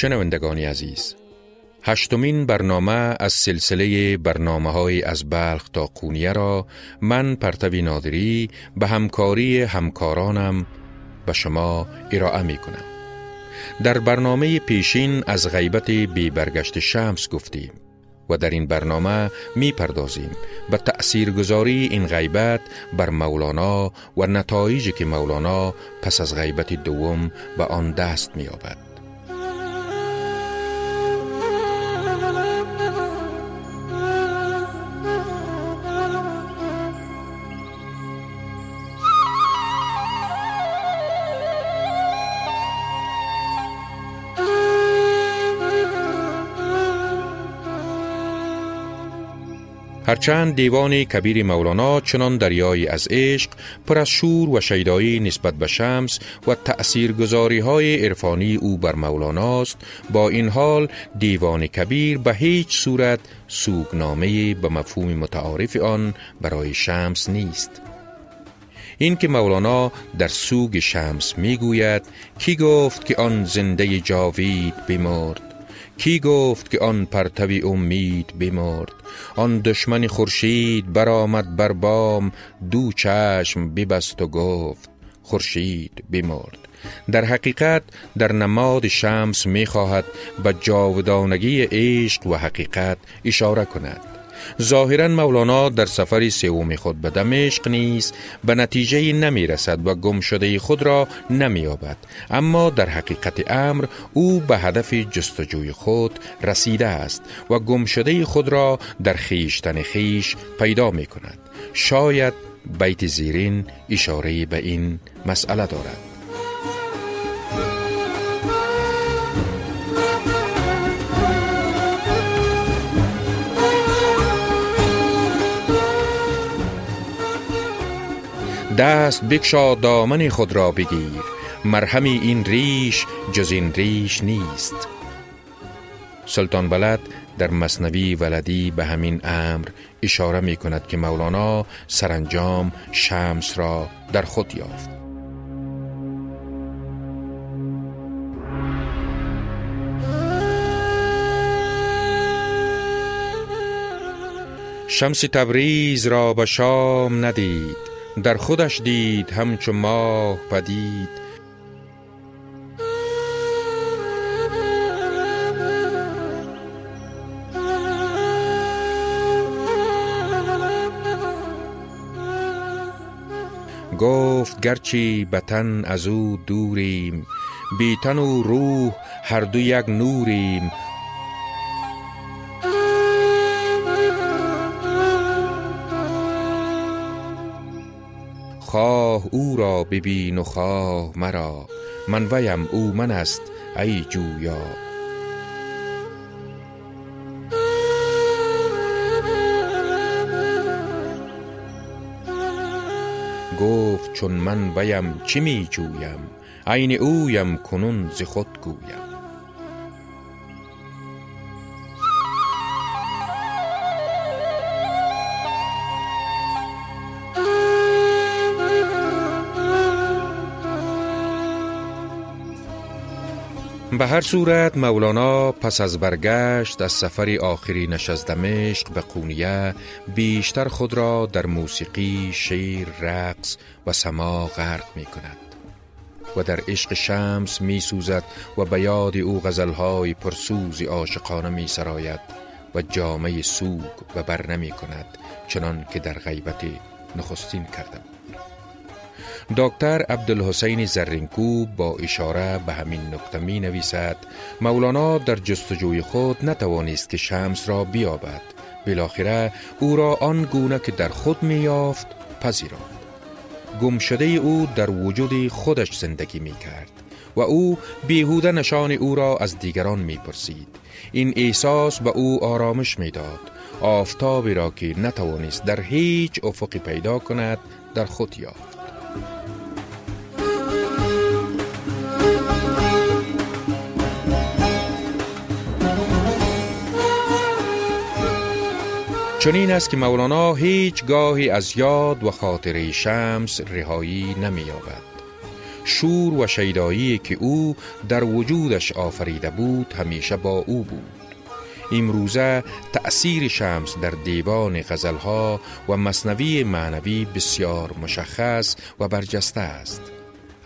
شنوندگانی عزیز هشتمین برنامه از سلسله برنامه های از بلخ تا قونیه را من پرتوی نادری به همکاری همکارانم به شما ارائه می کنم. در برنامه پیشین از غیبت بی برگشت شمس گفتیم و در این برنامه می پردازیم به تأثیرگذاری این غیبت بر مولانا و نتایجی که مولانا پس از غیبت دوم به آن دست می آبد. هرچند دیوان کبیر مولانا چنان دریایی از عشق پر از شور و شیدایی نسبت به شمس و تأثیرگذاری های عرفانی او بر مولاناست با این حال دیوان کبیر به هیچ صورت سوگنامه به مفهوم متعارف آن برای شمس نیست. این که مولانا در سوگ شمس می‌گوید کی گفت که آن زنده جاوید بمرد کی گفت که آن پرتوی امید بمرد؟ آن دشمن خورشید برآمد بر بام دو چشم ببست و گفت خورشید بمرد. در حقیقت در نماد شمس می خواهد به جاودانگی عشق و حقیقت اشاره کند. ظاهرا مولانا در سفر سوم خود به دمشق نیز به نتیجه نمی رسد و گم شده خود را نمی آبد. اما در حقیقت امر او به هدف جستجوی خود رسیده است و گم شده خود را در خیشتن خیش پیدا می کند شاید بیت زیرین اشاره به این مسئله دارد دست بکشا دامن خود را بگیر. مرهمی این ریش جز این ریش نیست. سلطان بلد در مصنوی ولدی به همین امر اشاره می کند که مولانا سرانجام شمس را در خود یافت. شمس تبریز را به شام ندید. در خودش دید همچو ماه پدید. گفت گرچی بتن از او دوریم بیتن و روح هر دو یک نوریم. خواه او را ببین و خواه مرا. من ویم او من است ای جویا. گفت چون من ویم چی می جویم؟ عین اویم کنون ز خود گویم. به هر صورت مولانا پس از برگشت از سفری آخری از دمشق به قونیه بیشتر خود را در موسیقی، شعر، رقص و سما غرق می کند و در عشق شمس می سوزد و به یاد او غزلهای پرسوزی عاشقانه می سراید و جامعه سوگ و بر نمی کند چنان که در غیبت نخستین کرده بود دکتر عبدالحسین زرینکو با اشاره به همین نکته می نویسد مولانا در جستجوی خود نتوانست که شمس را بیابد. بالاخره او را آن گونه که در خود می یافت پذیرفت. گم شده او در وجود خودش زندگی می کرد و او بیهوده نشان او را از دیگران می پرسید. این احساس به او آرامش می داد آفتابی را که نتوانست در هیچ افقی پیدا کند در خود یافت. چنین است که مولانا هیچ گاهی از یاد و خاطره شمس رهایی نمی یابد. شور و شیدایی که او در وجودش آفریده بود همیشه با او بود. امروزه تأثیر شمس در دیوان غزلها و مصنوی معنوی بسیار مشخص و برجسته است.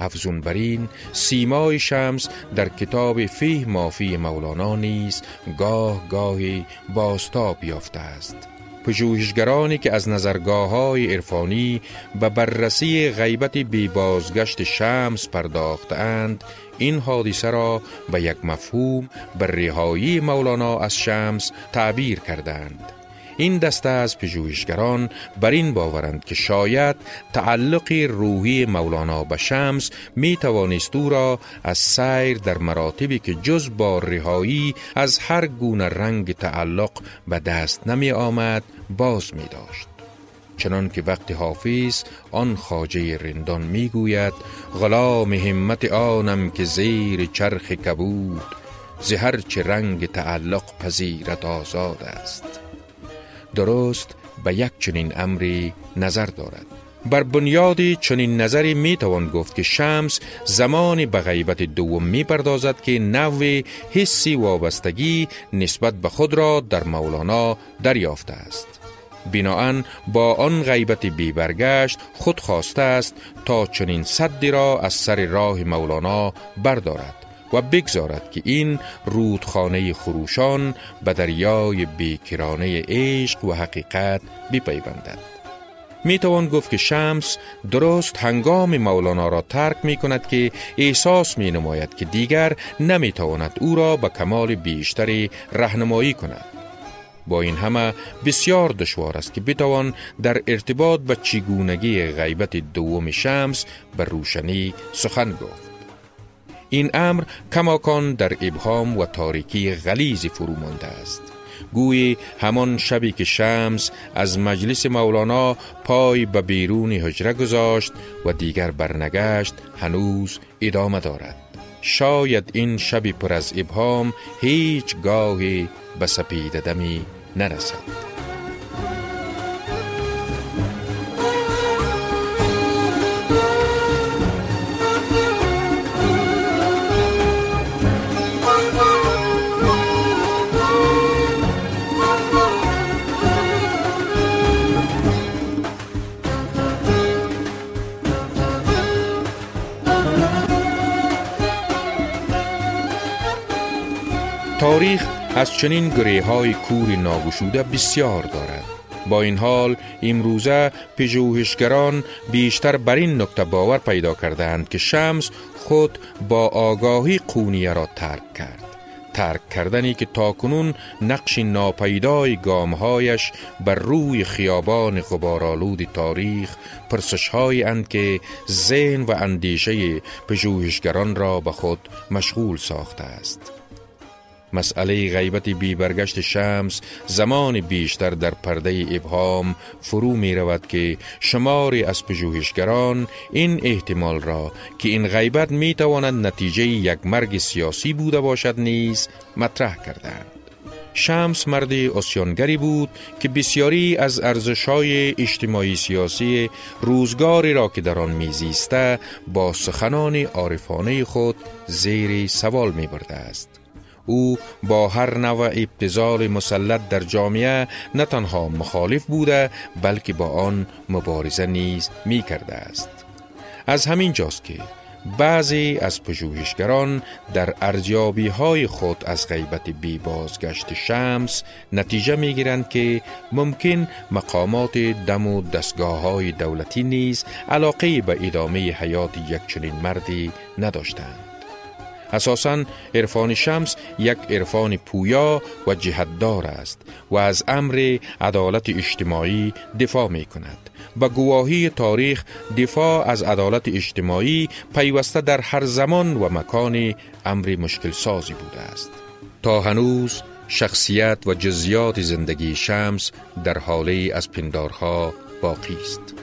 افزون برین سیمای شمس در کتاب فیه مافی مولانا نیز گاه گاهی باستاب یافته است. پژوهشگرانی که از نظرگاه های عرفانی به بررسی غیبت بی بازگشت شمس پرداختند این حادثه را به یک مفهوم بر رهایی مولانا از شمس تعبیر کردند این دسته از پژوهشگران بر این باورند که شاید تعلق روحی مولانا به شمس می توانست او را از سیر در مراتبی که جز با رهایی از هر گونه رنگ تعلق به دست نمی آمد باز می داشت. چنان که وقت حافظ آن خاجه رندان می گوید غلام همت آنم که زیر چرخ کبود زهر چه رنگ تعلق پذیرت آزاد است. درست به یک چنین امری نظر دارد. بر بنیاد چنین نظری می توان گفت که شمس زمان به غیبت دوم می پردازد که نوع حسی وابستگی نسبت به خود را در مولانا دریافته است. بناهن با آن غیبت بی برگشت خود خواسته است تا چنین صدی را از سر راه مولانا بردارد و بگذارد که این رودخانه خروشان به دریای بیکرانه عشق و حقیقت بپیوندد. می توان گفت که شمس درست هنگام مولانا را ترک می کند که احساس می نماید که دیگر نمی تواند او را به کمال بیشتری رهنمایی کند. با این همه بسیار دشوار است که بتوان در ارتباط به چگونگی غیبت دوم شمس به روشنی سخن گفت. این امر کماکان در ابهام و تاریکی غلیزی فرو مانده است گویی همان شبی که شمس از مجلس مولانا پای به بیرون حجره گذاشت و دیگر برنگشت هنوز ادامه دارد شاید این شبی پر از ابهام هیچ گاهی به سپیده دمی نرسد. تاریخ از چنین گریه های کور ناگشوده بسیار دارد. با این حال امروزه پژوهشگران بیشتر بر این نکته باور پیدا کردند که شمس خود با آگاهی قونیه را ترک کرد. ترک کردنی که تاکنون نقش ناپیدای گامهایش بر روی خیابان غبارالود تاریخ پرسش اند که ذهن و اندیشه پژوهشگران را به خود مشغول ساخته است. مسئله غیبت بی برگشت شمس زمان بیشتر در پرده ابهام فرو می رود که شماری از پژوهشگران این احتمال را که این غیبت می تواند نتیجه یک مرگ سیاسی بوده باشد نیز مطرح کردند. شمس مرد اسیانگری بود که بسیاری از ارزشهای اجتماعی سیاسی روزگاری را که در آن میزیسته با سخنان عارفانه خود زیر سوال می برده است. او با هر نوع ابتزال مسلط در جامعه نه تنها مخالف بوده بلکه با آن مبارزه نیز می کرده است از همین جاست که بعضی از پژوهشگران در ارزیابی های خود از غیبت بی بازگشت شمس نتیجه می گیرند که ممکن مقامات دم و دستگاه های دولتی نیز علاقه به ادامه حیات یک چنین مردی نداشتند. اساسا عرفان شمس یک عرفان پویا و جهتدار است و از امر عدالت اجتماعی دفاع می کند با گواهی تاریخ دفاع از عدالت اجتماعی پیوسته در هر زمان و مکان امر مشکل سازی بوده است. تا هنوز شخصیت و جزیات زندگی شمس در حاله از پندارها باقی است.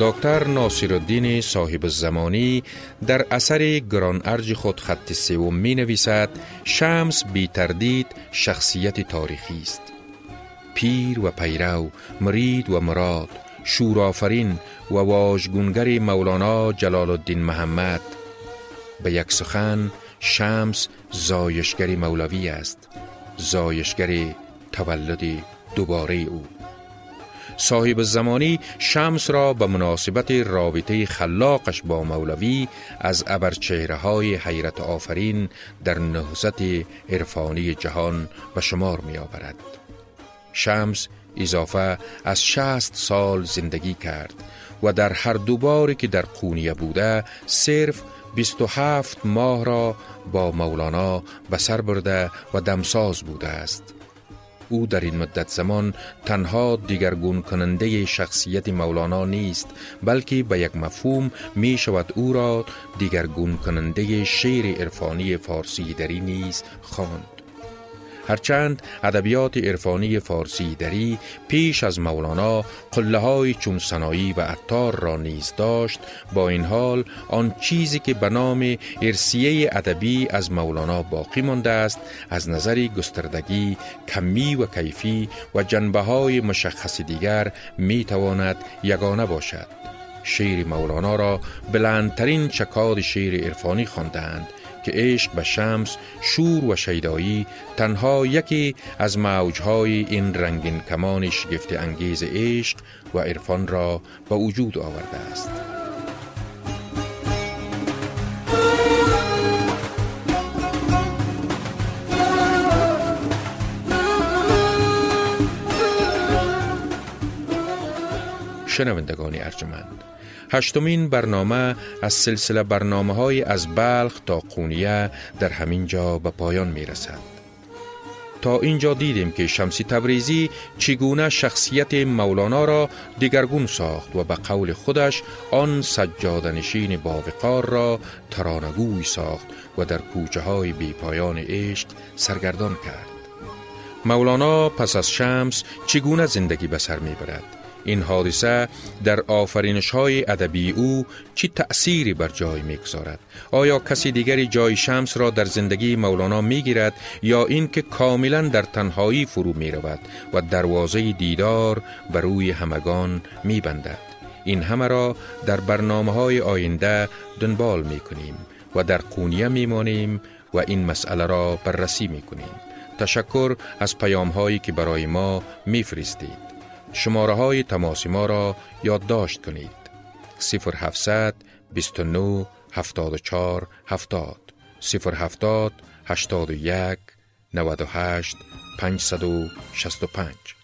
دکتر ناصر الدین صاحب الزمانی در اثر گران ارج خود خط سوم می نویسد شمس بی تردید شخصیت تاریخی است. پیر و پیرو مرید و مراد شورافرین و واژگونگر مولانا جلال الدین محمد. به یک سخن شمس زایشگر مولوی است. زایشگر تولد دوباره او. صاحب زمانی شمس را به مناسبت رابطه خلاقش با مولوی از ابرچهره های حیرت آفرین در نهضت عرفانی جهان به شمار می آورد. شمس اضافه از شست سال زندگی کرد و در هر دوباری که در قونیه بوده صرف 27 ماه را با مولانا به سر برده و دمساز بوده است او در این مدت زمان تنها دیگرگون کننده شخصیت مولانا نیست بلکه به یک مفهوم می شود او را دیگرگون کننده شعر عرفانی فارسی دری نیز خواند. هرچند ادبیات عرفانی فارسی دری پیش از مولانا قله های چون سنایی و عطار را نیز داشت با این حال آن چیزی که به نام ارسیه ادبی از مولانا باقی مانده است از نظر گستردگی کمی و کیفی و جنبه های مشخص دیگر می تواند یگانه باشد. شعر مولانا را بلندترین چکاد شعر عرفانی خواندند که عشق به شمس شور و شیدایی تنها یکی از موجهای این رنگین کمان شگفت انگیز عشق و عرفان را به وجود آورده است. شنوندگان ارجمند هشتمین برنامه از سلسله برنامه های از بلخ تا قونیه در همین جا به پایان می رسد. تا اینجا دیدیم که شمسی تبریزی چگونه شخصیت مولانا را دیگرگون ساخت و به قول خودش آن سجادنشین باوقار را ترانگوی ساخت و در کوچه های بی پایان عشق سرگردان کرد. مولانا پس از شمس چگونه زندگی به سر می برد؟ این حادثه در آفرینش های ادبی او چی تأثیری بر جای می‌گذارد آیا کسی دیگری جای شمس را در زندگی مولانا می‌گیرد یا اینکه کاملا در تنهایی فرو می رود و دروازه دیدار بر روی همگان می بندد. این همه را در برنامه های آینده دنبال می کنیم و در قونیه می مانیم و این مسئله را بررسی می کنیم تشکر از پیام هایی که برای ما می فرستید. شماره های تماسی ما را یادداشت کنید. 0700 29 74 70 070 81 98 565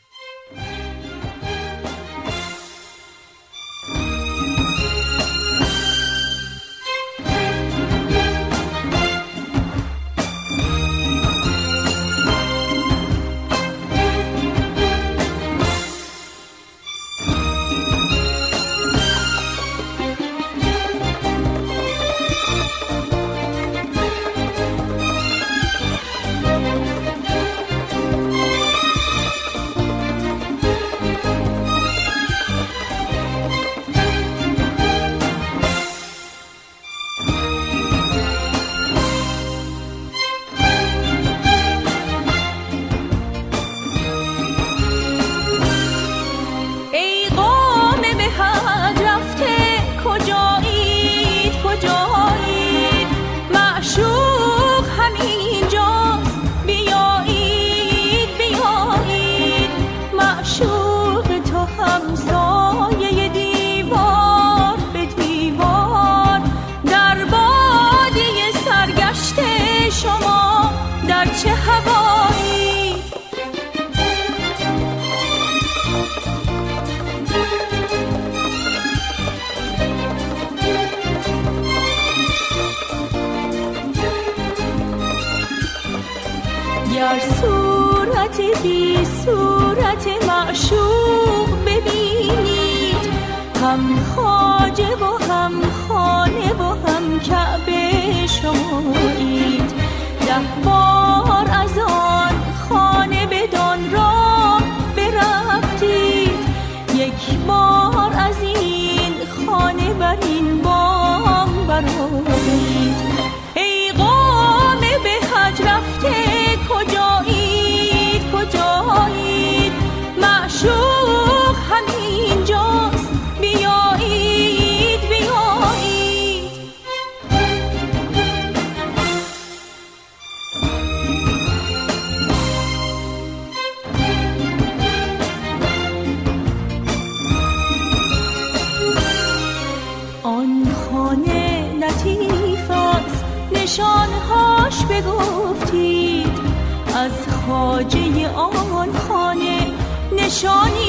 صورت بی صورت معشوق ببینید. هم خاجه و هم خانه و هم کعبه شمایید. ده johnny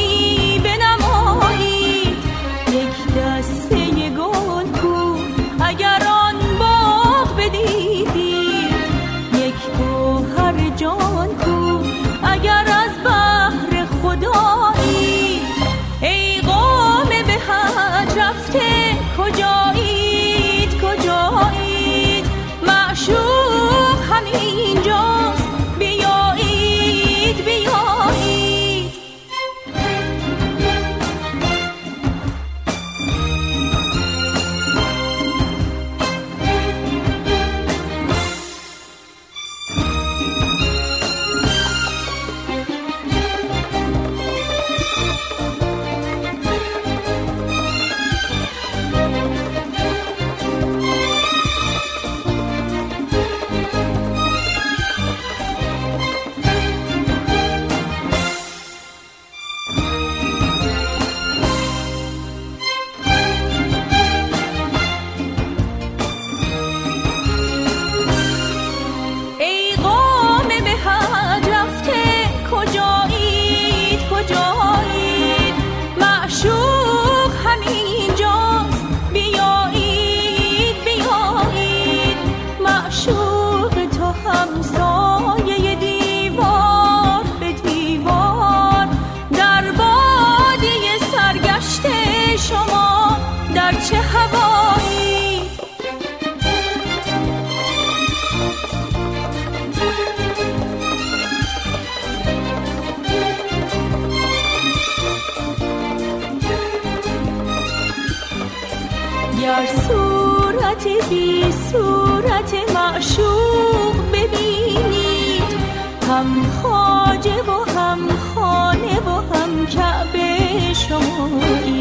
معشوق ببینید. هم خاجه و هم خانه و هم کعبه شمایی.